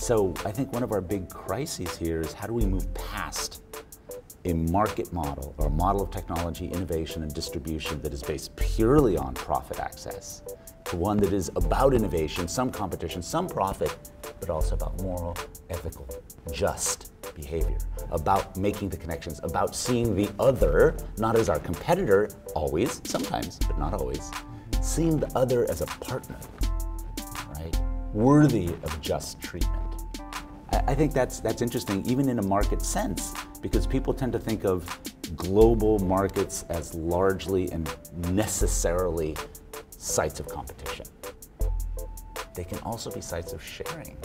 So I think one of our big crises here is how do we move past a market model or a model of technology innovation and distribution that is based purely on profit access to one that is about innovation, some competition, some profit, but also about moral, ethical, just behavior, about making the connections, about seeing the other not as our competitor, always, sometimes, but not always, seeing the other as a partner, right? Worthy of just treatment. I, think that's, that's interesting, even in a market sense, because people tend to think of global markets as largely and necessarily sites of competition. They can also be sites of sharing.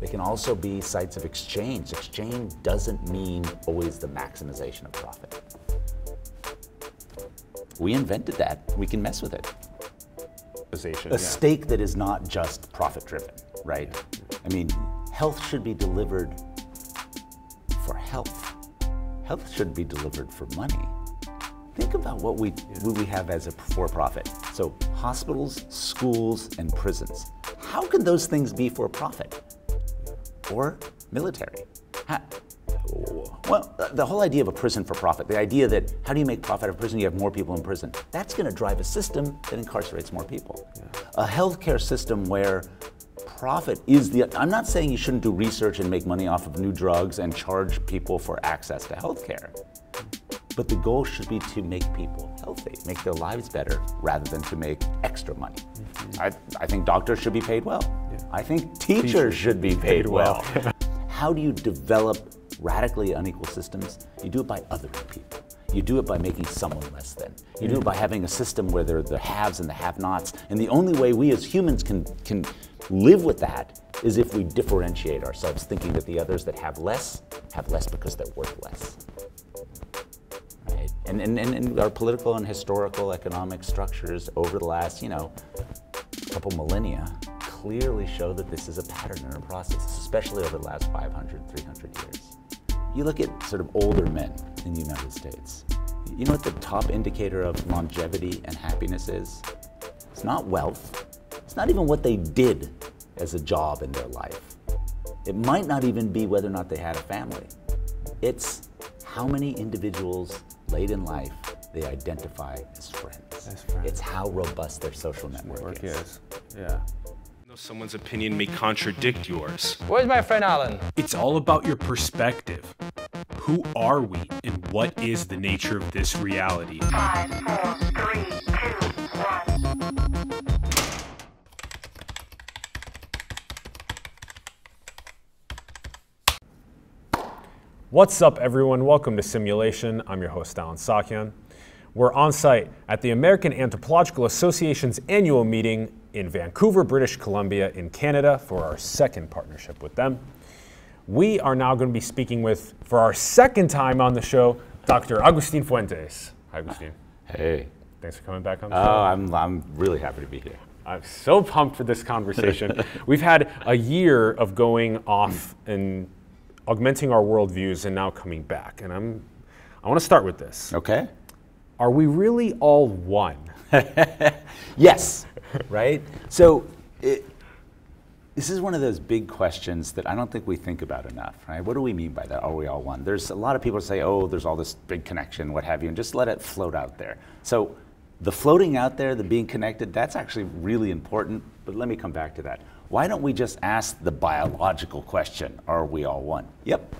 They can also be sites of exchange. Exchange doesn't mean always the maximization of profit. We invented that. We can mess with it. A yeah. stake that is not just profit driven, right? I mean, health should be delivered for health. Health should be delivered for money. Think about what we, what we have as a for profit. So, hospitals, schools, and prisons. How can those things be for profit? Or military? How, well, the whole idea of a prison for profit, the idea that how do you make profit out of prison? You have more people in prison. That's going to drive a system that incarcerates more people. Yeah. A healthcare system where profit is the. I'm not saying you shouldn't do research and make money off of new drugs and charge people for access to healthcare. But the goal should be to make people healthy, make their lives better, rather than to make extra money. Mm-hmm. I, I think doctors should be paid well. Yeah. I think teachers, teachers should be paid, paid well. well. How do you develop radically unequal systems? You do it by other people. You do it by making someone less than. You mm. do it by having a system where there are the haves and the have-nots. And the only way we as humans can can live with that is if we differentiate ourselves, thinking that the others that have less have less because they're worth less. Right? And, and, and our political and historical economic structures over the last, you know, couple millennia clearly show that this is a pattern and a process, especially over the last 500, 300 years. You look at sort of older men in the United States. You know what the top indicator of longevity and happiness is? It's not wealth. It's not even what they did as a job in their life. It might not even be whether or not they had a family. It's how many individuals late in life, they identify as friends. As friends. It's how robust their social network, network is. is. Yeah. Someone's opinion may contradict yours. Where's my friend Alan? It's all about your perspective. Who are we, and what is the nature of this reality? Five, four, three, two, one. What's up, everyone? Welcome to Simulation. I'm your host, Allen Saakyan. We're on site at the American Anthropological Association's annual meeting in Vancouver, British Columbia, in Canada, for our second partnership with them. We are now going to be speaking with, for our second time on the show, Dr. Agustin Fuentes. Hi, Agustin. Hey. Thanks for coming back on the oh. I'm, I'm really happy to be here. I'm so pumped for this conversation. We've had a year of going off and augmenting our worldviews and now coming back. And I'm, I want to start with this. Okay. Are we really all one? yes, right? So it, this is one of those big questions that I don't think we think about enough, right? What do we mean by that? Are we all one? There's a lot of people say, oh, there's all this big connection, what have you, and just let it float out there. So the floating out there, the being connected, that's actually really important, but let me come back to that why don't we just ask the biological question are we all one? Yep,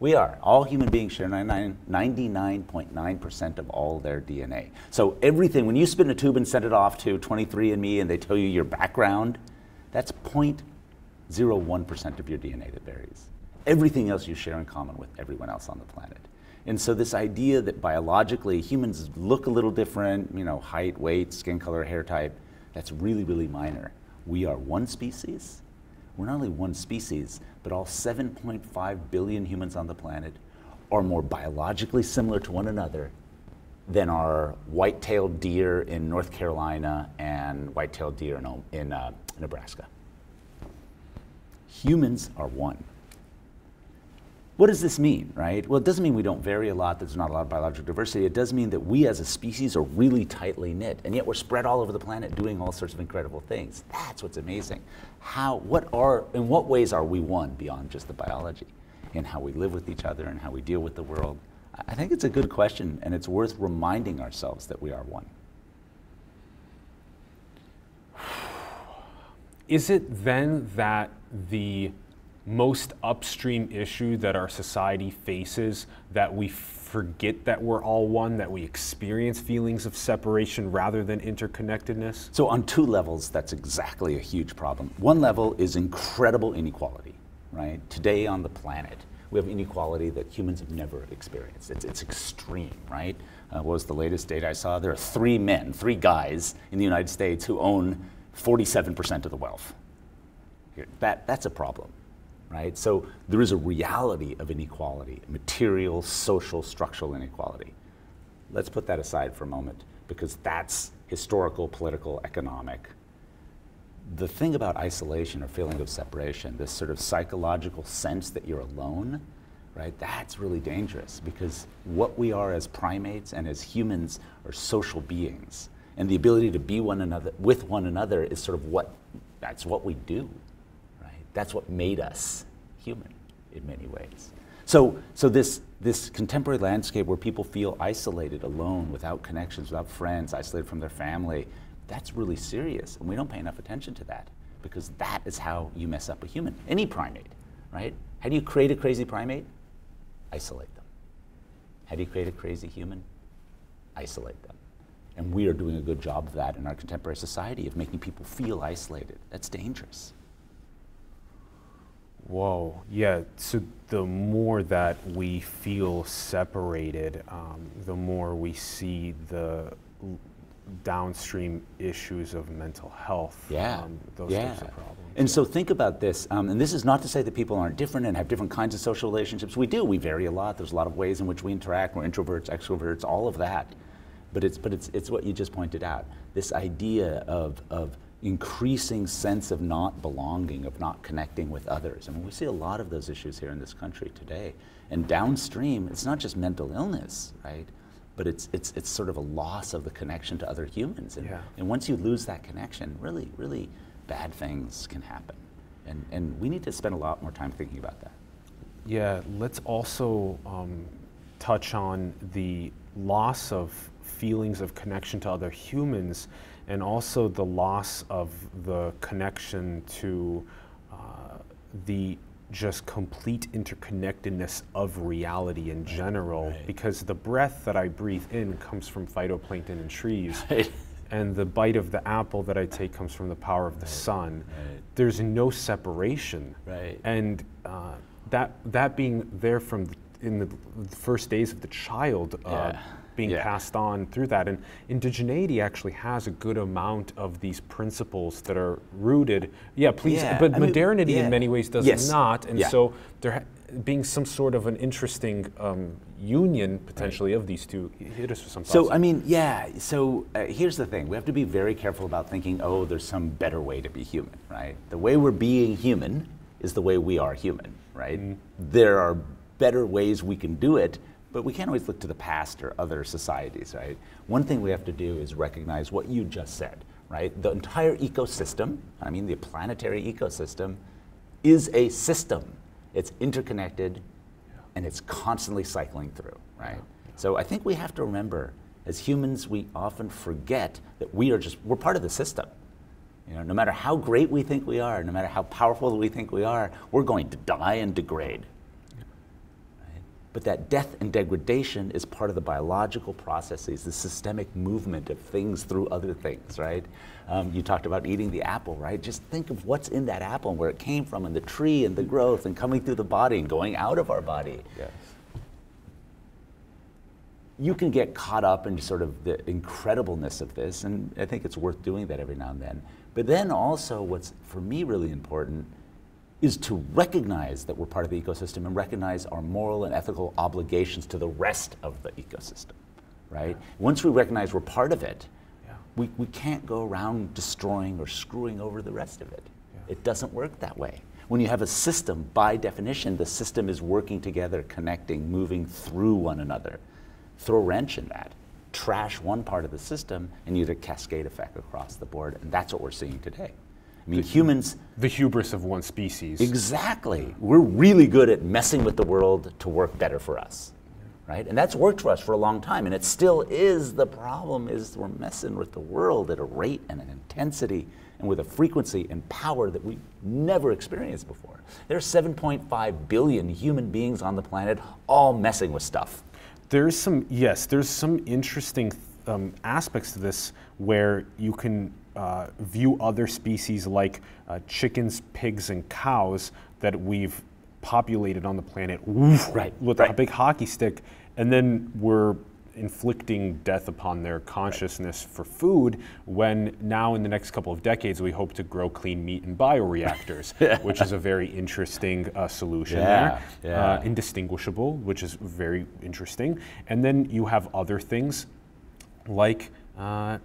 we are. All human beings share 99.9% of all their DNA. So everything, when you spin a tube and send it off to 23andMe and they tell you your background, that's 0.01% of your DNA that varies. Everything else you share in common with everyone else on the planet. And so this idea that biologically humans look a little different, you know, height, weight, skin color, hair type, that's really, really minor we are one species. We're not only one species, but all 7.5 billion humans on the planet are more biologically similar to one another than are white-tailed deer in North Carolina and white-tailed deer in, in uh, Nebraska. Humans are one. What does this mean, right? Well, it doesn't mean we don't vary a lot, there's not a lot of biological diversity. It does mean that we as a species are really tightly knit, and yet we're spread all over the planet doing all sorts of incredible things. That's what's amazing. How, what are, in what ways are we one beyond just the biology? In how we live with each other and how we deal with the world? I think it's a good question, and it's worth reminding ourselves that we are one. Is it then that the most upstream issue that our society faces that we forget that we're all one, that we experience feelings of separation rather than interconnectedness? So, on two levels, that's exactly a huge problem. One level is incredible inequality, right? Today on the planet, we have inequality that humans have never experienced. It's, it's extreme, right? Uh, what was the latest data I saw? There are three men, three guys in the United States who own 47% of the wealth. That, that's a problem, right? So, there is a reality of inequality material, social, structural inequality. Let's put that aside for a moment because that's historical, political, economic. The thing about isolation or feeling of separation, this sort of psychological sense that you're alone, right? That's really dangerous because what we are as primates and as humans are social beings. And the ability to be one another with one another is sort of what that's what we do? That's what made us human in many ways. So, so this, this contemporary landscape where people feel isolated, alone, without connections, without friends, isolated from their family, that's really serious. And we don't pay enough attention to that because that is how you mess up a human, any primate, right? How do you create a crazy primate? Isolate them. How do you create a crazy human? Isolate them. And we are doing a good job of that in our contemporary society of making people feel isolated. That's dangerous. Whoa, yeah. So the more that we feel separated, um, the more we see the downstream issues of mental health. Yeah. um, those yeah. types of problems. And so think about this, um, and this is not to say that people aren't different and have different kinds of social relationships. We do. We vary a lot. There's a lot of ways in which we interact. We're introverts, extroverts, all of that. But it's but it's it's what you just pointed out. This idea of of increasing sense of not belonging, of not connecting with others. I mean, we see a lot of those issues here in this country today. And downstream, it's not just mental illness, right? But it's, it's, it's sort of a loss of the connection to other humans. And, Yeah. and once you lose that connection, really, really bad things can happen. And, and we need to spend a lot more time thinking about that. Yeah, let's also um, touch on the loss of feelings of connection to other humans and also the loss of the connection to uh, the just complete interconnectedness of reality in general right. because the breath that I breathe in comes from phytoplankton and trees Right. and the bite of the apple that I take comes from the power of the sun. right. There's no separation. Right. And uh, that that being there from in the first days of the child uh, Yeah. Being Yeah. passed on through that, and indigeneity actually has a good amount of these principles that are rooted. Yeah, please. Yeah, but I mean, modernity yeah. in many ways does Yes. not, and so there ha- being some sort of an interesting um, union potentially of these two. Hit us with some. So, I mean, yeah, so uh, here's the thing. We have to be very careful about thinking, oh, there's some better way to be human, right? The way we're being human is the way we are human, right? There are better ways we can do it, but we can't always look to the past or other societies, right? One thing we have to do is recognize what you just said, right? The entire ecosystem, I mean, the planetary ecosystem, is a system. It's interconnected and it's constantly cycling through, right? So I think we have to remember, as humans, we often forget that we are just, we're part of the system. You know, no matter how great we think we are, no matter how powerful we think we are, we're going to die and degrade. But that death and degradation is part of the biological processes, the systemic movement of things through other things, right? Um, you talked about eating the apple, right? Just think of what's in that apple and where it came from, and the tree and the growth, and coming through the body and going out of our body. yes. you can get caught up in sort of the incredibleness of this, and I think it's worth doing that every now and then. But then also, what's for me really important is to recognize that we're part of the ecosystem and recognize our moral and ethical obligations to the rest of the ecosystem, right? Once we recognize we're part of it, Yeah. we, we can't go around destroying or screwing over the rest of it. It doesn't work that way. When you have a system, by definition, the system is working together, connecting, moving through one another. Throw a wrench in that, trash one part of the system, and you get a cascade effect across the board. And that's what we're seeing today. I mean, humans, The hubris of one species. exactly, we're really good at messing with the world to work better for us. Right? And that's worked for us for a long time, and it still is. The problem is we're messing with the world at a rate and an intensity and with a frequency and power that we've never experienced before. There are 7.5 billion human beings on the planet all messing with stuff. There's some, yes, there's some interesting um, aspects to this where you can uh, view other species like uh, chickens, pigs, and cows that we've populated on the planet woof, Right, with a big hockey stick, and then we're inflicting death upon their consciousness for food when now in the next couple of decades we hope to grow clean meat in bioreactors which is a very interesting uh, solution Yeah, there yeah. Uh, indistinguishable, which is very interesting. And then you have other things like uh,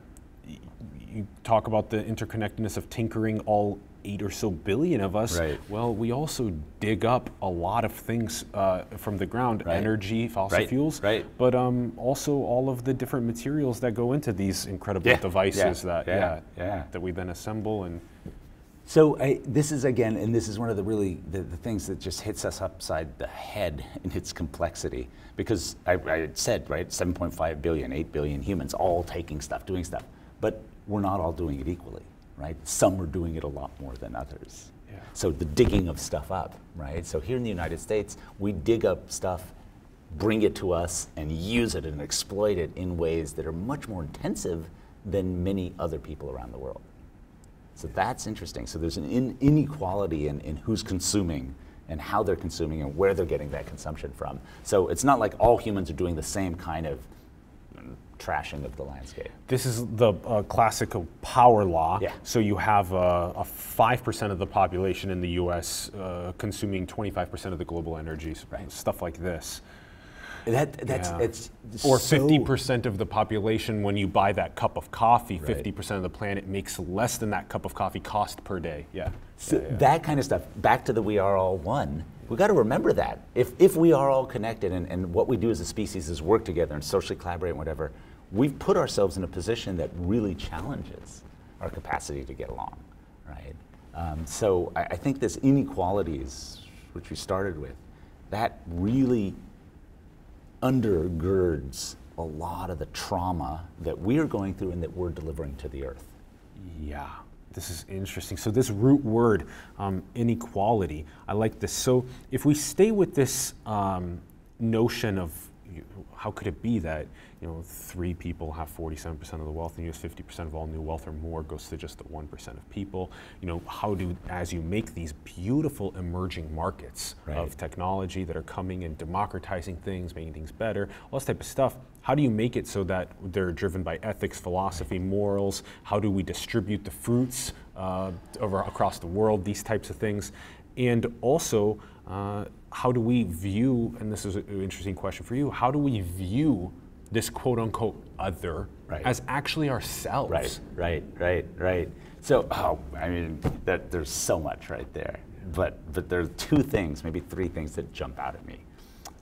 you talk about the interconnectedness of tinkering all eight or so billion of us. Right. Well, we also dig up a lot of things uh, from the ground, Right. energy, fossil Right, fuels, right. but um, also all of the different materials that go into these incredible Yeah, devices yeah, that yeah, yeah. that we then assemble and So I, this is again, and this is one of the really the, the things that just hits us upside the head in its complexity. Because I, I had said right, 7.5 billion, 8 billion humans all taking stuff, doing stuff, but we're not all doing it equally, right? Some are doing it a lot more than others. Yeah. So the digging of stuff up, right? So here in the United States, we dig up stuff, bring it to us, and use it and exploit it in ways that are much more intensive than many other people around the world. So that's interesting. So there's an in, inequality in, in who's consuming and how they're consuming and where they're getting that consumption from. So it's not like all humans are doing the same kind of trashing of the landscape. This is the uh, classical power law. Yeah. So you have uh, a five percent of the population in the U.S. Uh, consuming 25 percent of the global energies, Right. stuff like this. That, that's, Yeah. it's or 50 percent of the population when you buy that cup of coffee, Right. 50 percent of the planet makes less than that cup of coffee cost per day. Yeah. So That kind of stuff, back to the we are all one, we got to remember that. If, if we are all connected and, and what we do as a species is work together and socially collaborate and whatever, we've put ourselves in a position that really challenges our capacity to get along, right? Um, so I, I think this inequalities, which we started with, that really undergirds a lot of the trauma that we're going through and that we're delivering to the earth. Yeah, this is interesting. So this root word, um, inequality, I like this. So if we stay with this um, notion of how could it be that you know three people have 47% of the wealth and use 50% of all new wealth or more goes to just the 1% of people? You know, how do as you make these beautiful emerging markets Right. of technology that are coming and democratizing things, making things better, all this type of stuff. How do you make it so that they're driven by ethics, philosophy, morals? How do we distribute the fruits uh, over, across the world? These types of things, and also uh, how do we view? And this is an interesting question for you. How do we view this quote unquote other Right. as actually ourselves? Right, right, right, right. So, oh, I mean, that, there's so much right there. But, but there are two things, maybe three things that jump out at me.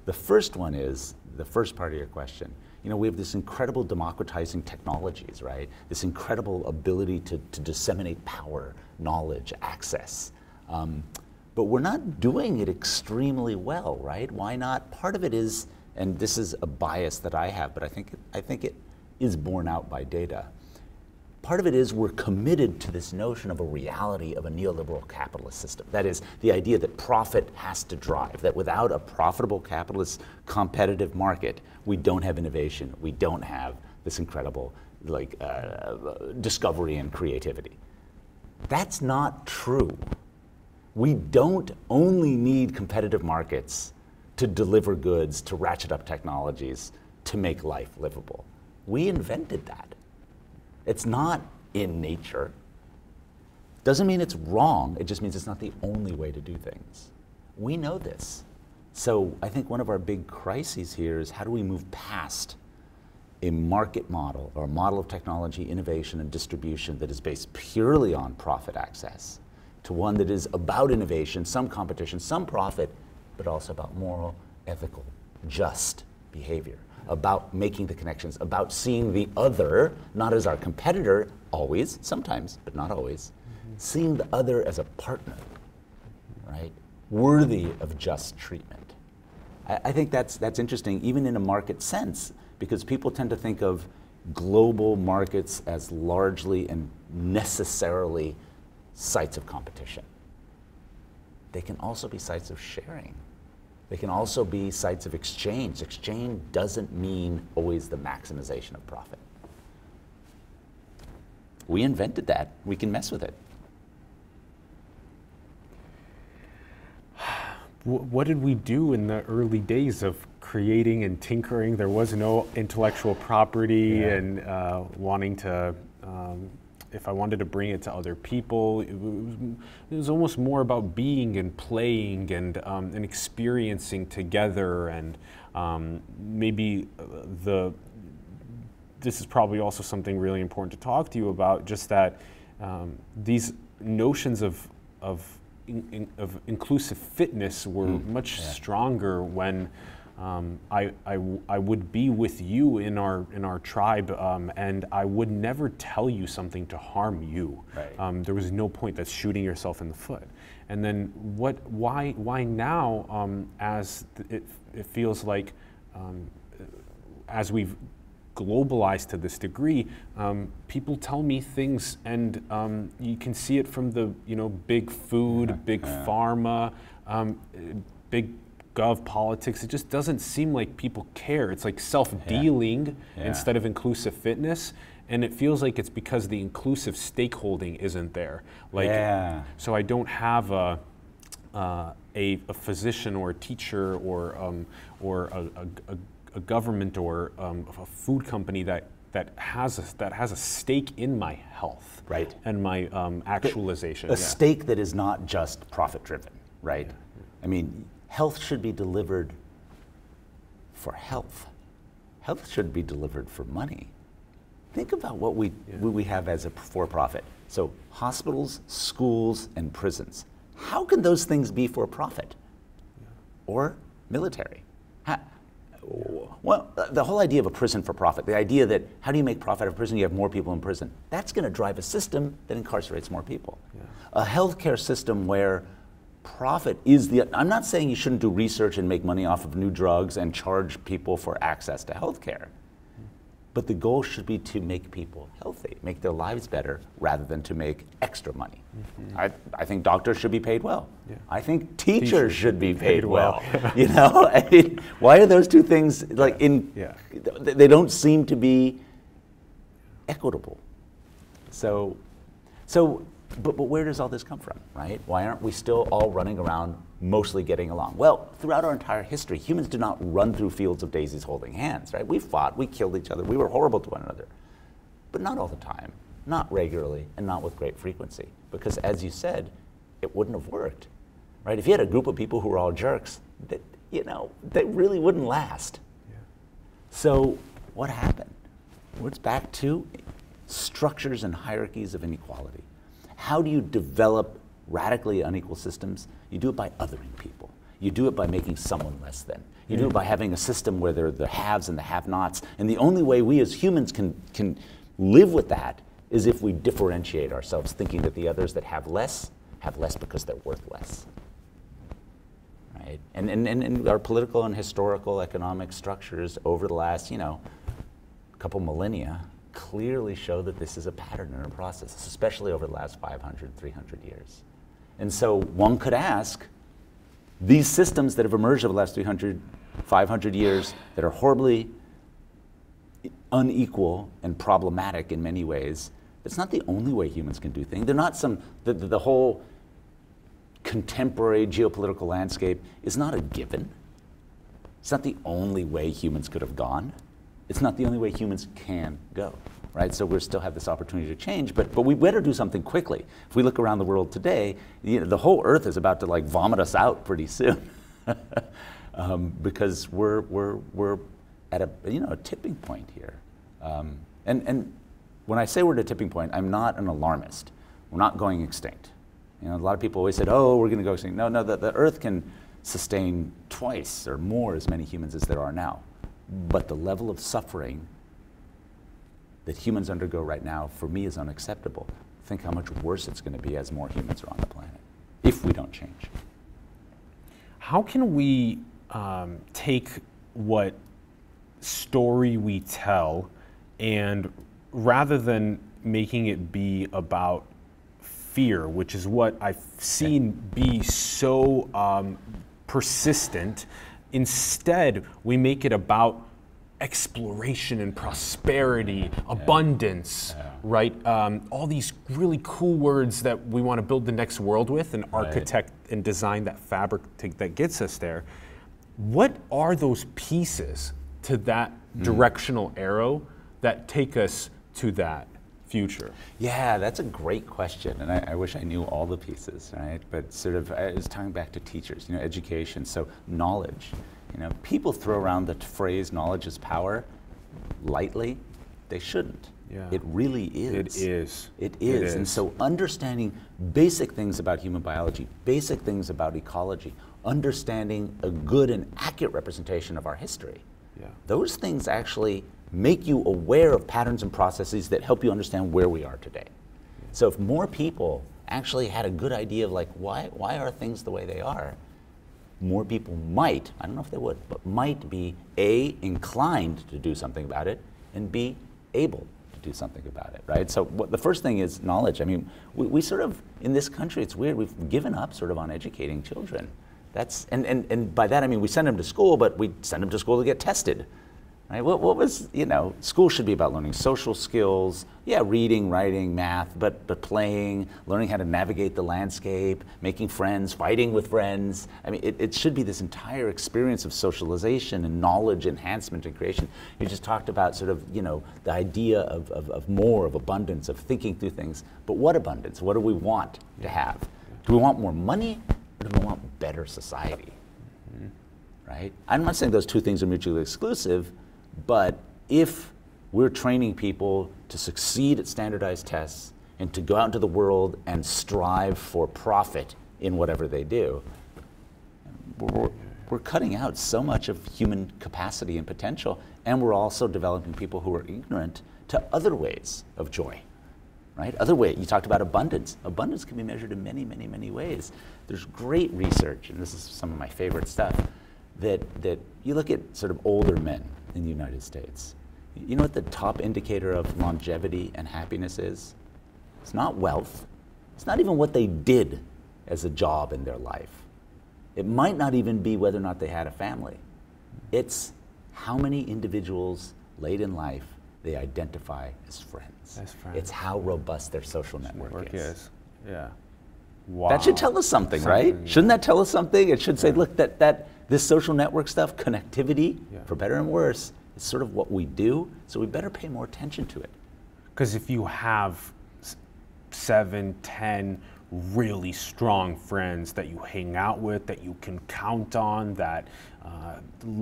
The first one is the first part of your question. You know, we have this incredible democratizing technologies, right? This incredible ability to, to disseminate power, knowledge, access. Um, but we're not doing it extremely well, right? Why not? Part of it is, and this is a bias that I have, but I think, I think it is borne out by data. Part of it is we're committed to this notion of a reality of a neoliberal capitalist system. That is, the idea that profit has to drive, that without a profitable capitalist competitive market, we don't have innovation, we don't have this incredible like, uh, discovery and creativity. That's not true. We don't only need competitive markets to deliver goods, to ratchet up technologies, to make life livable. We invented that. It's not in nature. Doesn't mean it's wrong, it just means it's not the only way to do things. We know this. So I think one of our big crises here is how do we move past a market model or a model of technology innovation and distribution that is based purely on profit access to one that is about innovation, some competition, some profit, but also about moral, ethical, just behavior, about making the connections, about seeing the other not as our competitor, always, sometimes, but not always, seeing the other as a partner, right? Worthy of just treatment. I, I think that's, that's interesting, even in a market sense, because people tend to think of global markets as largely and necessarily sites of competition. They can also be sites of sharing. They can also be sites of exchange. Exchange doesn't mean always the maximization of profit. We invented that. We can mess with it. What did we do in the early days of creating and tinkering? There was no intellectual property Yeah. and uh, wanting to. Um, if I wanted to bring it to other people, it was, it was almost more about being and playing and um, and experiencing together and um, maybe uh, the this is probably also something really important to talk to you about. Just that um, these notions of of in, in- of inclusive fitness were much stronger when um, I, I I would be with you in our in our tribe, um, and I would never tell you something to harm you. Right. Um, there was no point. That's shooting yourself in the foot. And then what? Why? Why now? Um, as it, it feels like um, as we've globalized to this degree, um, people tell me things, and um, you can see it from the you know big food, big pharma, um, uh, big gov politics. It just doesn't seem like people care. It's like self-dealing Yeah. instead of inclusive fitness. And it feels like it's because the inclusive stakeholding isn't there. Like, Yeah. so I don't have a, uh, a, a physician or a teacher or, um, or a, a, a, government or um, a food company that, that, has a, that has a stake in my health Right. and my um, actualization. a yeah. stake that is not just profit driven, right? I mean, health should be delivered for health. Health should be delivered for money. Think about what we, what we have as a for profit. So, hospitals, schools, and prisons. How can those things be for profit? Or military? Ha- well, the whole idea of a prison for profit, the idea that how do you make profit out of prison? You have more people in prison. That's going to drive a system that incarcerates more people. A healthcare system where profit is the. I'm not saying you shouldn't do research and make money off of new drugs and charge people for access to healthcare. But the goal should be to make people healthy, make their lives better, rather than to make extra money. Mm-hmm. I, I think doctors should be paid well. Yeah. I think teachers, should be paid, well. you know, I mean, why are those two things like in? Yeah. They don't seem to be equitable. So, so, but, but where does all this come from, right? Why aren't we still all running around mostly getting along? Well, throughout our entire history, humans did not run through fields of daisies holding hands, right? We fought, we killed each other, we were horrible to one another. But not all the time, not regularly, and not with great frequency. Because as you said, it wouldn't have worked, right? If you had a group of people who were all jerks, that, you know, they really wouldn't last. So, what happened? Well, it's back to structures and hierarchies of inequality. How do you develop radically unequal systems? You do it by othering people. You do it by making someone less than. You do it by having a system where there are the haves and the have nots. And the only way we as humans can, can live with that is if we differentiate ourselves, thinking that the others that have less have less because they're worth less right? And, and, and, and our political and historical economic structures over the last, you know, couple millennia clearly show that this is a pattern and a process, especially over the last 500, 300 years. And so one could ask, these systems that have emerged over the last 300, 500 years that are horribly unequal and problematic in many ways, it's not the only way humans can do things. They're not some, the, the, the whole contemporary geopolitical landscape is not a given. It's not the only way humans could have gone. It's not the only way humans can go, right? So we still have this opportunity to change, but, but we better do something quickly. If we look around the world today, you know, the whole earth is about to like vomit us out pretty soon um, because we're, we're, we're at a, you know, a tipping point here. Um, and, and when I say we're at a tipping point, I'm not an alarmist. We're not going extinct. You know, a lot of people always said, "Oh, we're going to go extinct." No, no, the, the Earth can sustain twice or more as many humans as there are now, but the level of suffering that humans undergo right now, for me, is unacceptable. Think how much worse it's going to be as more humans are on the planet if we don't change. How can we um, take what story we tell and rather than making it be about fear, which is what I've seen be so um, persistent, instead we make it about exploration and prosperity, abundance, right? Um, all these really cool words that we want to build the next world with and architect and design that fabric to, that gets us there. What are those pieces to that directional arrow that take us to that future? Yeah, that's a great question, and I, I wish I knew all the pieces, right? But sort of, uh, I was tying back to teachers, you know, education. So knowledge, you know, people throw around the phrase "knowledge is power" lightly. They shouldn't. Yeah. It really is. It is. It It is. And so understanding basic things about human biology, basic things about ecology, understanding a good and accurate representation of our history. Yeah. Those things actually make you aware of patterns and processes that help you understand where we are today. So if more people actually had a good idea of like why why are things the way they are, more people might, I don't know if they would, but might be A, inclined to do something about it, and B, able to do something about it, right? So what, the first thing is knowledge. I mean, we, we sort of, in this country, it's weird, we've given up sort of on educating children. That's, and, and, and by that I mean we send them to school, but we send them to school to get tested. Right? What, what was, you know, school should be about learning social skills, yeah, reading, writing, math, but, but playing, learning how to navigate the landscape, making friends, fighting with friends. I mean, it, it should be this entire experience of socialization and knowledge enhancement and creation. You just talked about sort of, you know, the idea of, of, of more, of abundance, of thinking through things. But what abundance? What do we want to have? Do we want more money or do we want better society? Mm-hmm. right? I'm not saying those two things are mutually exclusive, but if we're training people to succeed at standardized tests and to go out into the world and strive for profit in whatever they do, we're, we're cutting out so much of human capacity and potential, and we're also developing people who are ignorant to other ways of joy right? Other way, you talked about abundance. Abundance can be measured in many, many, many ways. There's great research, and this is some of my favorite stuff, that, that you look at sort of older men in the United States. You know what the top indicator of longevity and happiness is? It's not wealth. It's not even what they did as a job in their life. It might not even be whether or not they had a family. It's how many individuals late in life they identify as friends. As friends. It's how robust their social network, Work is. is. Yeah. Wow. That should tell us something, right? Something, Shouldn't that tell us something? It should say, look, that, that this social network stuff, connectivity, Yeah. for better and worse, is sort of what we do. So we better pay more attention to it. Because if you have seven, ten really strong friends that you hang out with, that you can count on, that uh,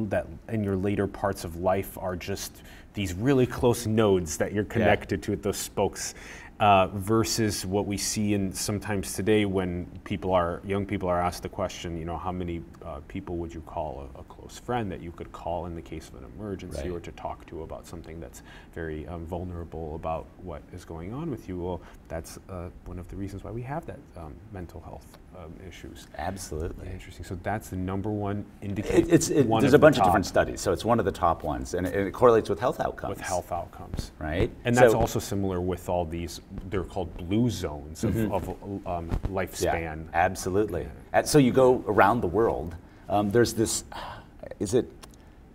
that in your later parts of life are just these really close nodes that you're connected to, those spokes. Uh, versus what we see in sometimes today when people are young people are asked the question, you know, how many uh, people would you call a, a close friend that you could call in the case of an emergency Right. or to talk to about something that's very um, vulnerable about what is going on with you. Well, that's uh, one of the reasons why we have that um, mental health um, issues. Absolutely. Interesting. So that's the number one indicator. It, it, there's a bunch the of different studies, so it's one of the top ones, and it, it correlates with health outcomes. with health outcomes. right? And that's So- also similar with all these. They're called blue zones of, of um, lifespan. Yeah, absolutely. Uh, So you go around the world. Um, there's this. Is it?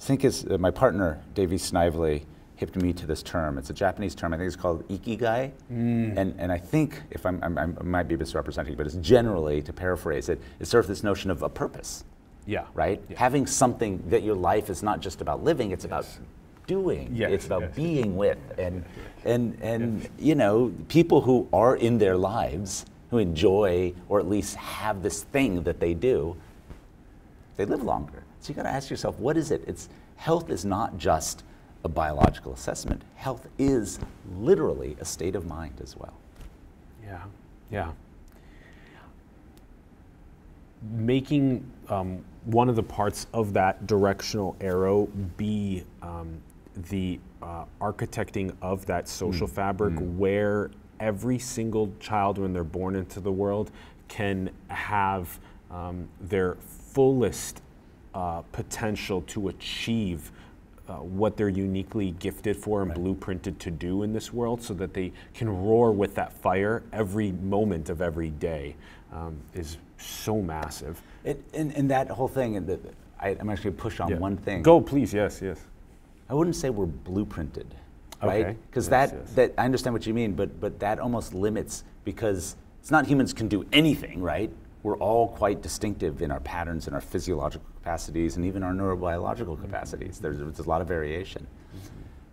I think it's uh, my partner Devi Snively hipped me to this term. It's a Japanese term. I think it's called ikigai. Mm. And and I think if I'm, I'm, I might be misrepresenting, but it's generally to paraphrase it, it's sort of this notion of a purpose, Yeah. right? Yeah. Having something that your life is not just about living; it's about doing. Yes, it's about yes. being with, and and and you know, people who are in their lives who enjoy or at least have this thing that they do, they live longer. So you got to ask yourself, what is it? It's health is not just a biological assessment. Health is literally a state of mind as well. Yeah, yeah. making um, one of the parts of that directional arrow be um, the uh, architecting of that social fabric where every single child when they're born into the world can have um, their fullest uh, potential to achieve uh, what they're uniquely gifted for and blueprinted to do in this world so that they can roar with that fire every moment of every day um, is so massive. It, and, and that whole thing, and the, I, I'm actually going to push on Yeah. one thing. Go, please. Yes, yes. I wouldn't say we're blueprinted, right? Okay. Because Yes, that, yes. that I understand what you mean, but but that almost limits because it's not humans can do anything, right? We're all quite distinctive in our patterns and our physiological capacities and even our neurobiological Mm-hmm. capacities. There's, there's a lot of variation.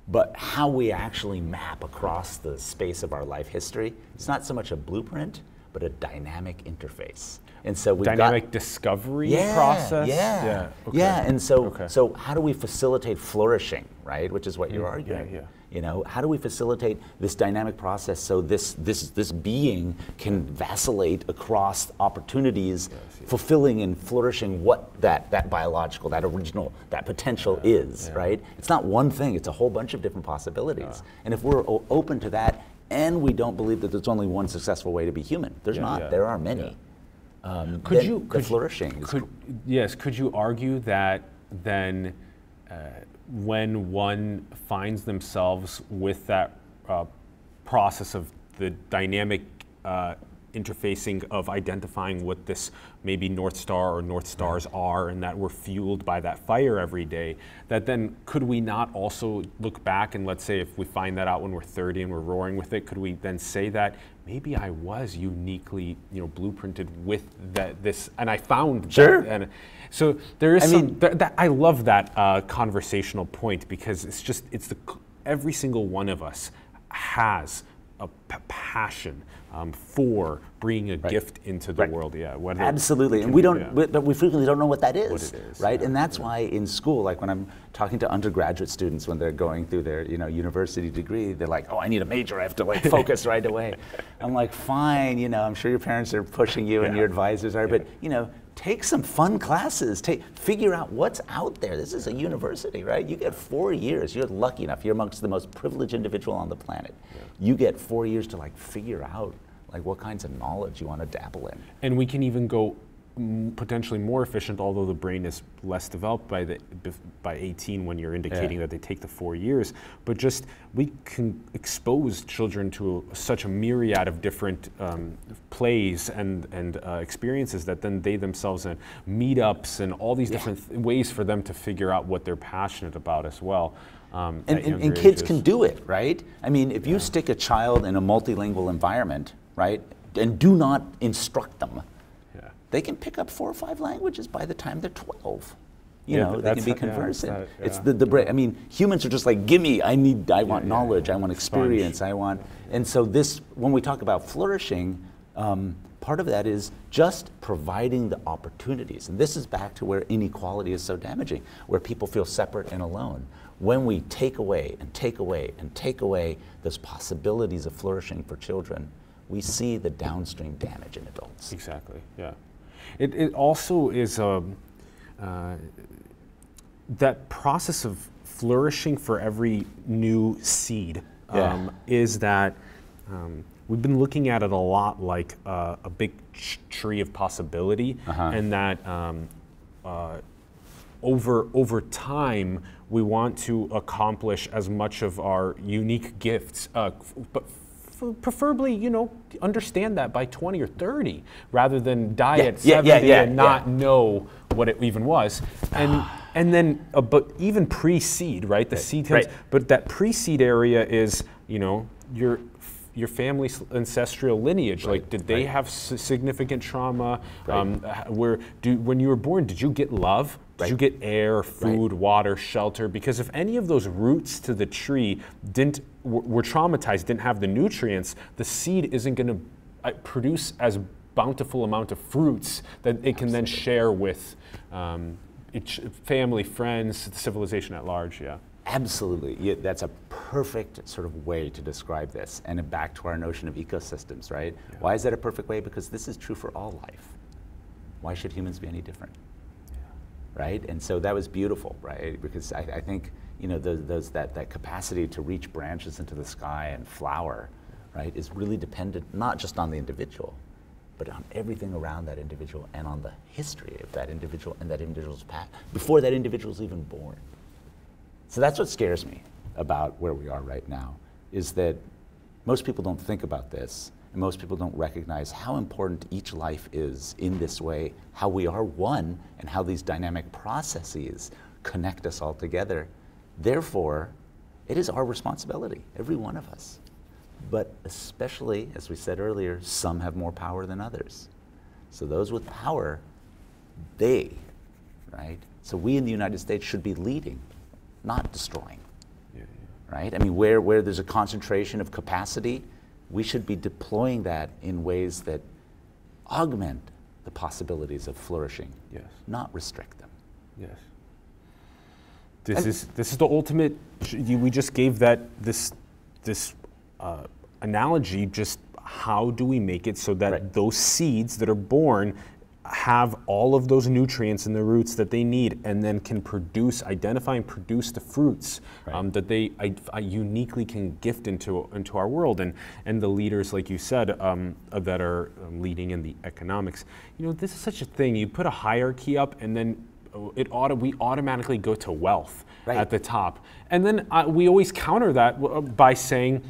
But how we actually map across the space of our life history, it's not so much a blueprint, but a dynamic interface. And so got, Dynamic discovery yeah, process. Yeah, Yeah. okay. yeah. And so, Okay. so how do we facilitate flourishing, right? Which is what you're Mm, arguing. yeah, yeah. You know, how do we facilitate this dynamic process so this this this being can vacillate across opportunities, fulfilling and flourishing what that that biological, that original, that potential is, right? It's not one thing; it's a whole bunch of different possibilities. And if we're o- open to that, and we don't believe that there's only one successful way to be human, there's Yeah, not. yeah, There are many. yeah. Um, Could then you the could you- flourishing? is Could, yes. Could you argue that then, uh, when one finds themselves with that uh, process of the dynamic uh, interfacing of identifying what this maybe North Star or North Stars are, and that we're fueled by that fire every day, that then could we not also look back and let's say if we find that out when we're 30 and we're roaring with it, could we then say that maybe I was uniquely, you know, blueprinted with that this, and I found that, Sure. and so there is I some. mean- th- that, I love that uh, conversational point because it's just it's the every single one of us has a p- passion um, for bringing a gift into the Right. world. Yeah, whether Absolutely, and we don't, yeah. we- but we frequently don't know what that is, right? yeah, and that's why in school, like when I'm talking to undergraduate students when they're going through their, you know, university degree, they're like, "Oh, I need a major. I have to like focus right away." I'm like, "Fine, you know, I'm sure your parents are pushing you and your advisors are, but you know." Take some fun classes. Take, figure out what's out there. This is a university, right? You get four years. You're lucky enough. You're amongst the most privileged individual on the planet. You get four years to like figure out like what kinds of knowledge you want to dabble in. and we can even go potentially more efficient, although the brain is less developed by the by 18 when you're indicating Yeah. that they take the four years. But just we can expose children to such a myriad of different um, plays and and uh, experiences that then they themselves and meetups and all these different th- ways for them to figure out what they're passionate about as well. Um, And, and, and kids ages. can do it, right? I mean, if you stick a child in a multilingual environment, right, and do not instruct them, Yeah. they can pick up four or five languages by the time they're 12. You Yeah, know, they can be how- yeah, conversant. It's the, the brain. I mean, humans are just like, give me, I need, I want yeah, knowledge, yeah. I want Sponge. experience, I want. And so, this, when we talk about flourishing, um, part of that is just providing the opportunities. And this is back to where inequality is so damaging, where people feel separate and alone. When we take away and take away and take away those possibilities of flourishing for children, we see the downstream damage in adults. Exactly. Yeah. It, it also is um, uh, that process of flourishing for every new seed Yeah. um, is that um, we've been looking at it a lot like uh, a big tree of possibility, Uh-huh. and that um, uh, over over time we want to accomplish as much of our unique gifts, uh, f- but preferably you know understand that by 20 or 30 rather than die Yeah, at yeah, 70 yeah, and not know what it even was. And and then uh, but even pre-seed right the seed right. but that pre-seed area is you know your your family's ancestral lineage like did they have s- significant trauma? Um, where do when you were born did you get love did Right. you get air food water shelter because if any of those roots to the tree didn't were, traumatized didn't have the nutrients the seed isn't going to produce as bountiful amount of fruits that it can then share with um, family friends civilization at large yeah Absolutely. Yeah, that's a perfect sort of way to describe this. And back to our notion of ecosystems, right? Why is that a perfect way? Because this is true for all life. why should humans be any different? Right? And so that was beautiful, right? Because I, I think, you know, those, those, that, that capacity to reach branches into the sky and flower, right, is really dependent not just on the individual, but on everything around that individual and on the history of that individual and that individual's path before that individual's even born. So that's what scares me about where we are right now, is that most people don't think about this, and most people don't recognize how important each life is in this way, how we are one, and how these dynamic processes connect us all together. Therefore, it is our responsibility, every one of us. But especially, as we said earlier, some have more power than others. So those with power, they, right? So we in the United States should be leading, not destroying right? I mean, where, where there's a concentration of capacity, we should be deploying that in ways that augment the possibilities of flourishing, Yes. not restrict them. Yes. This is this is the ultimate. We just gave that this this uh, analogy. Just how do we make it so that Right. those seeds that are born have all of those nutrients in the roots that they need, and then can produce, identify, and produce the fruits um, that they I, I uniquely can gift into into our world, and and the leaders, like you said, um, uh, that are um, leading in the economics. You know, this is such a thing. You put a hierarchy up, and then uh, it auto, we automatically go to wealth Right. at the top. And then uh, we always counter that uh, by saying,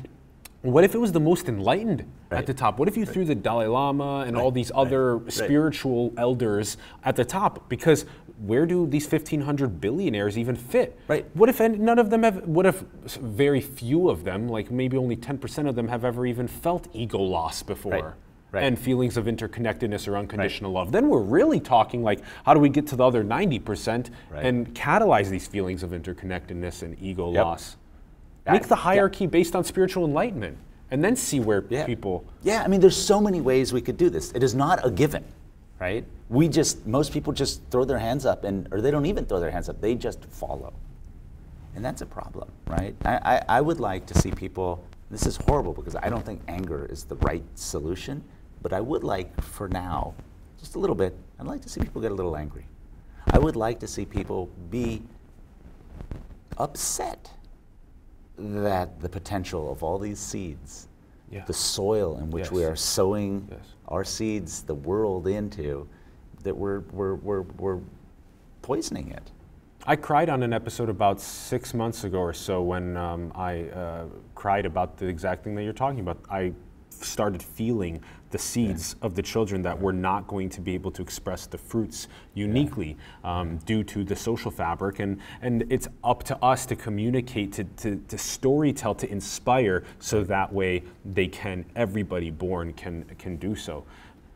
what if it was the most enlightened Right. at the top? What if you threw the Dalai Lama and all these other spiritual elders at the top? Because where do these 1,500 billionaires even fit? Right. What if none of them have, what if very few of them, like maybe only 10% of them, have ever even felt ego loss before? Right. And feelings of interconnectedness or unconditional love. Then we're really talking like, how do we get to the other 90% Right. and catalyze these feelings of interconnectedness and ego Yep. loss? Make the hierarchy based on spiritual enlightenment, and then see where Yeah. people. Yeah, I mean, there's so many ways we could do this. It is not a given, right? We just, most people just throw their hands up, and or they don't even throw their hands up. They just follow, and that's a problem, right? I, I, I would like to see people. This is horrible because I don't think anger is the right solution, but I would like, for now, just a little bit. I'd like to see people get a little angry. I would like to see people be upset that the potential of all these seeds, Yeah. the soil in which we are sowing Yes. our seeds, the world into, that we're, we're, we're, we're poisoning it. I cried on an episode about six months ago or so when um, I uh, cried about the exact thing that you're talking about. I started feeling the seeds of the children that we're not going to be able to express the fruits uniquely um, due to the social fabric. And, and it's up to us to communicate, to, to, to storytell, to inspire, so that way they can, everybody born can, can do so.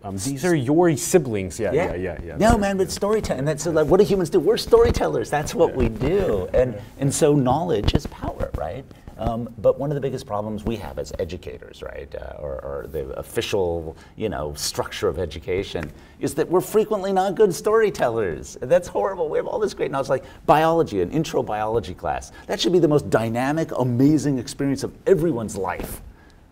Um, these are your siblings. Yeah, yeah, yeah, yeah. No, man, but storytelling. And that's like, what do humans do? We're storytellers. That's what we do. And and so knowledge is power, right? Um, but one of the biggest problems we have as educators, right, uh, or, or the official, you know, structure of education, is that we're frequently not good storytellers. That's horrible. We have all this great knowledge, like biology, an intro biology class. That should be the most dynamic, amazing experience of everyone's life.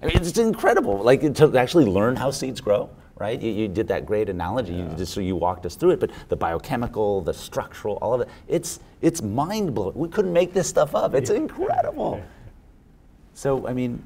I mean, it's incredible. Like to actually learn how seeds grow, right? You, you did that great analogy. You just so you walked us through it, but the biochemical, the structural, all of it. It's it's mind blowing. We couldn't make this stuff up. It's incredible. So I mean,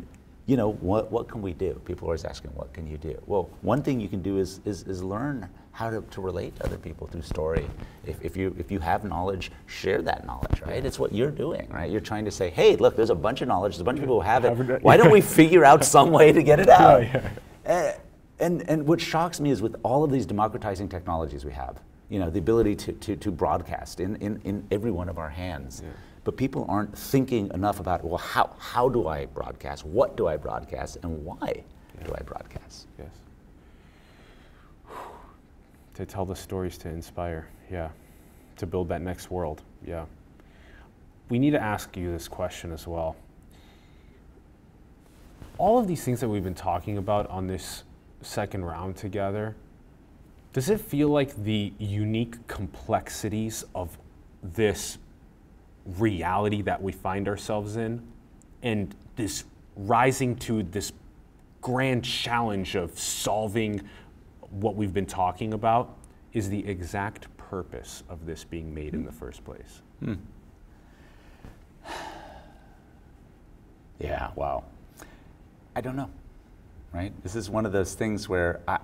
you know, what what can we do? People are always asking, what can you do? Well, one thing you can do is is, is learn how to, to relate to other people through story. If, if you if you have knowledge, share that knowledge, right? It's what you're doing, right? You're trying to say, hey, look, there's a bunch of knowledge, there's a bunch of people who have it. Why don't we figure out some way to get it out? yeah. Uh, and, and what shocks me is with all of these democratizing technologies we have, you know, the ability to, to, to broadcast in, in, in every one of our hands. But people aren't thinking enough about, well, how, how do I broadcast? What do I broadcast? And why do I broadcast? Yes. To tell the stories to inspire, yeah. To build that next world, yeah. We need to ask you this question as well. All of these things that we've been talking about on this second round together, does it feel like the unique complexities of this reality that we find ourselves in and this rising to this grand challenge of solving what we've been talking about is the exact purpose of this being made in the first place? Hmm. Yeah, wow. I don't know, right? This is one of those things where I,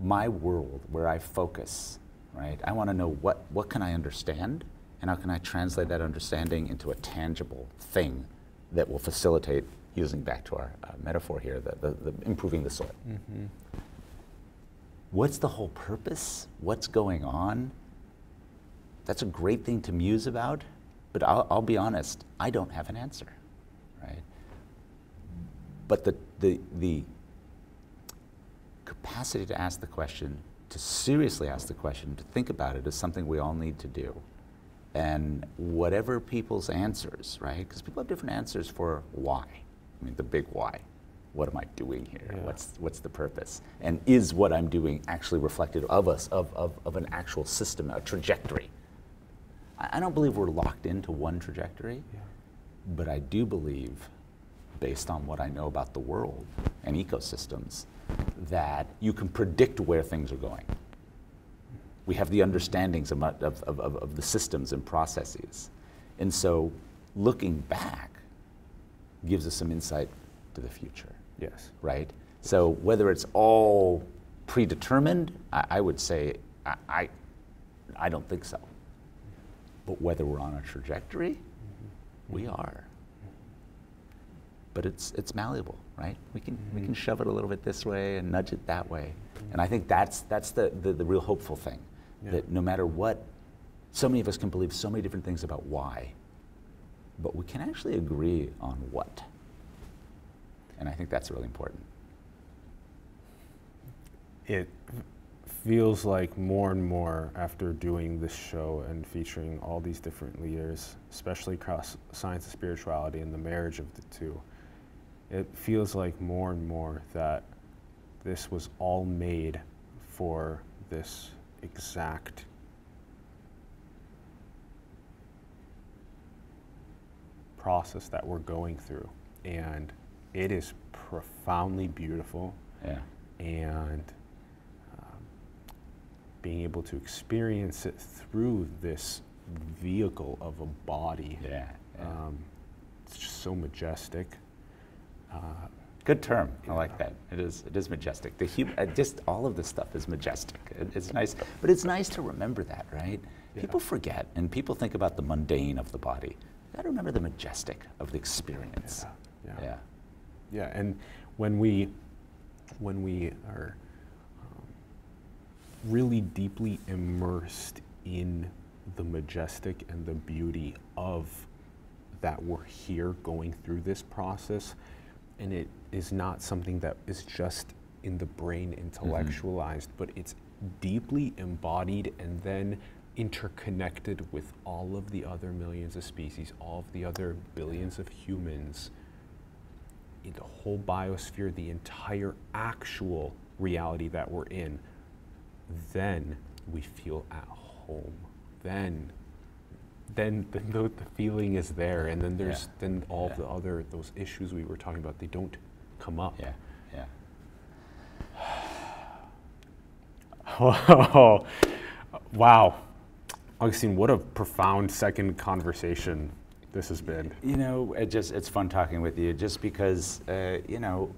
my world, where I focus, right? I want to know what, what can I understand and how can I translate that understanding into a tangible thing that will facilitate, using back to our uh, metaphor here, the, the, the improving the soil. What's the whole purpose? What's going on? That's a great thing to muse about, but I'll, I'll be honest, I don't have an answer, right? But the, the, the capacity to ask the question, to seriously ask the question, to think about it is something we all need to do. And whatever people's answers, right? Because people have different answers for why. I mean, the big why. What am I doing here? Yeah. What's, what's the purpose? And is what I'm doing actually reflective of us, of, of, of an actual system, a trajectory? I, I don't believe we're locked into one trajectory, but I do believe, based on what I know about the world and ecosystems, that you can predict where things are going. We have the understandings of, of, of, of- the systems and processes. And so looking back gives us some insight to the future Yes. right? So whether it's all predetermined, I, I would say I, I, I don't think so. But whether we're on a trajectory, we are. But it's it's malleable, right? We can we can mm-hmm. shove it a little bit this way and nudge it that way, and I think that's that's the the, the real hopeful thing, Yeah. that no matter what, so many of us can believe so many different things about why, but we can actually agree on what. And I think that's really important. it feels like more and more after doing this show and featuring all these different leaders, especially across science and spirituality and the marriage of the two, it feels like more and more that this was all made for this exact process that we're going through. And it is profoundly beautiful Yeah. and um, being able to experience it through this vehicle of a body. Yeah. yeah. Um, it's just so majestic. Uh, Good term. I like that. It is. It is majestic. The hum- uh, just all of this stuff is majestic. It, it's nice, but it's nice to remember that, right? Yeah. People forget, and people think about the mundane of the body. You got to remember the majestic of the experience. Yeah. Yeah. Yeah, and when we when we are um, really deeply immersed in the majestic and the beauty of that we're here going through this process, and it is not something that is just in the brain intellectualized, but it's deeply embodied and then interconnected with all of the other millions of species, all of the other billions of humans in the whole biosphere, the entire actual reality that we're in, then we feel at home. Then, then, then the, the feeling is there, and then there's Yeah. then all Yeah. the other those issues we were talking about. They don't come up. Yeah. Yeah. Oh, wow, Augustine, what a profound second conversation this has been. You know, it just it's fun talking with you, just because uh, you know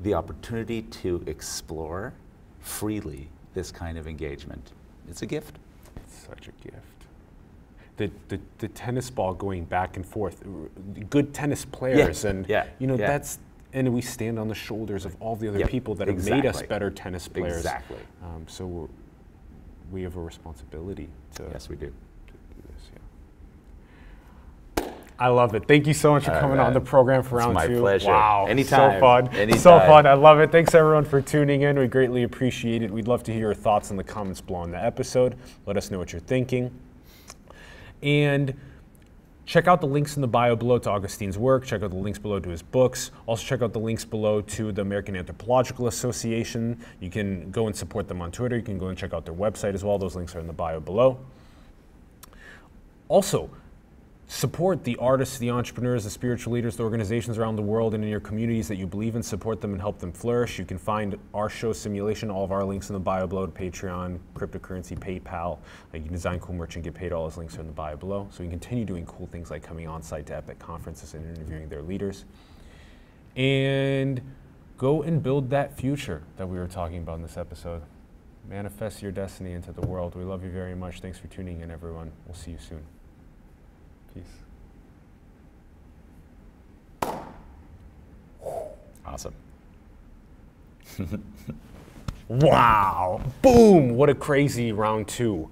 the opportunity to explore freely this kind of engagement. It's a gift. It's such a gift. The, the, the tennis ball going back and forth, good tennis players, and yeah, you know yeah. that's and we stand on the shoulders of all the other Yep, people that have made us better tennis players. Exactly. Um, so we're, we have a responsibility to, Yes, we do. this. Yeah. I love it. Thank you so much for All coming on the program for It's round my two. pleasure. Wow, Anytime. So fun. So fun. I love it. Thanks everyone for tuning in. We greatly appreciate it. We'd love to hear your thoughts in the comments below on the episode. Let us know what you're thinking. And check out the links in the bio below to Augustine's work. Check out the links below to his books. Also, check out the links below to the American Anthropological Association. You can go and support them on Twitter. You can go and check out their website as well. Those links are in the bio below. Also, support the artists, the entrepreneurs, the spiritual leaders, the organizations around the world and in your communities that you believe in, support them and help them flourish. You can find our show simulation, all of our links in the bio below to Patreon, cryptocurrency, PayPal. Uh, you can design cool merch and get paid. All those links are in the bio below. So you can continue doing cool things like coming on site to epic conferences and interviewing their leaders. And go and build that future that we were talking about in this episode. Manifest your destiny into the world. We love you very much. Thanks for tuning in, everyone. We'll see you soon. Peace. Awesome. Wow. Boom. What a crazy round two.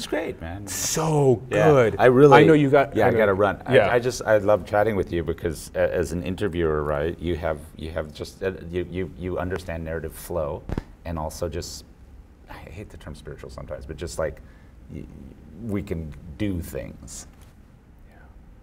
It's great, man. So Yeah, good. I really. I know you got. Yeah, I, know- got to run. Yeah. I, I just I love chatting with you because as an interviewer, right? You have you have just uh, you you you understand narrative flow, and also just I hate the term spiritual sometimes, but just like y- we can do things.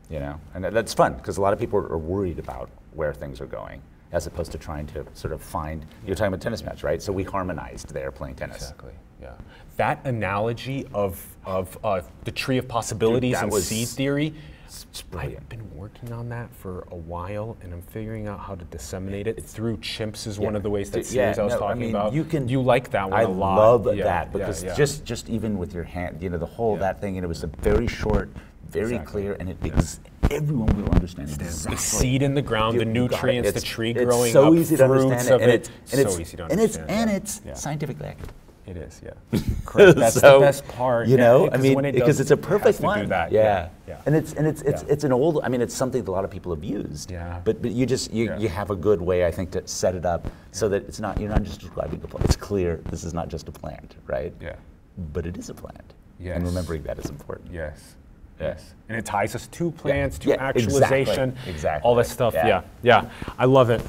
You know, and that's fun because a lot of people are worried about where things are going, as opposed to trying to sort of find. You're talking about tennis match, right? So we harmonized there playing tennis. Exactly. Yeah. That analogy of of uh, the tree of possibilities that and was- seed theory. I've been working on that for a while, and I'm figuring out how to disseminate it through chimps. Is one of the ways that D- yeah, series I was no, talking mean, about. You can. You like that one I a lot. I love Yeah, that because yeah. just just even with your hand, you know, the whole Yeah. that thing, and it was a very short, very Exactly. clear, and it ex- everyone will understand exactly. the seed in the ground, You- the it. nutrients, the tree it's growing so up, easy to fruits understand of it, and it. it's So easy to understand. and it's and it's Yeah. scientifically accurate. It is, yeah. Correct. That's So, the best part. You yeah, know, I 'cause mean, it because it's a perfect to one. That. Yeah. yeah. And it's and it's it's Yeah. it's an old. I mean, it's something that a lot of people have used. Yeah. But but you just you, Yeah. you have a good way, I think, to set it up so that it's not you're not just describing a plant. It's clear this is not just a plant, right? Yeah. But it is a plant. Yes. And remembering that is important. Yes. Yeah. Yes. And it ties us to plants, to Yeah, exactly, actualization, exactly, all this stuff. yeah. Yeah. yeah. I love it.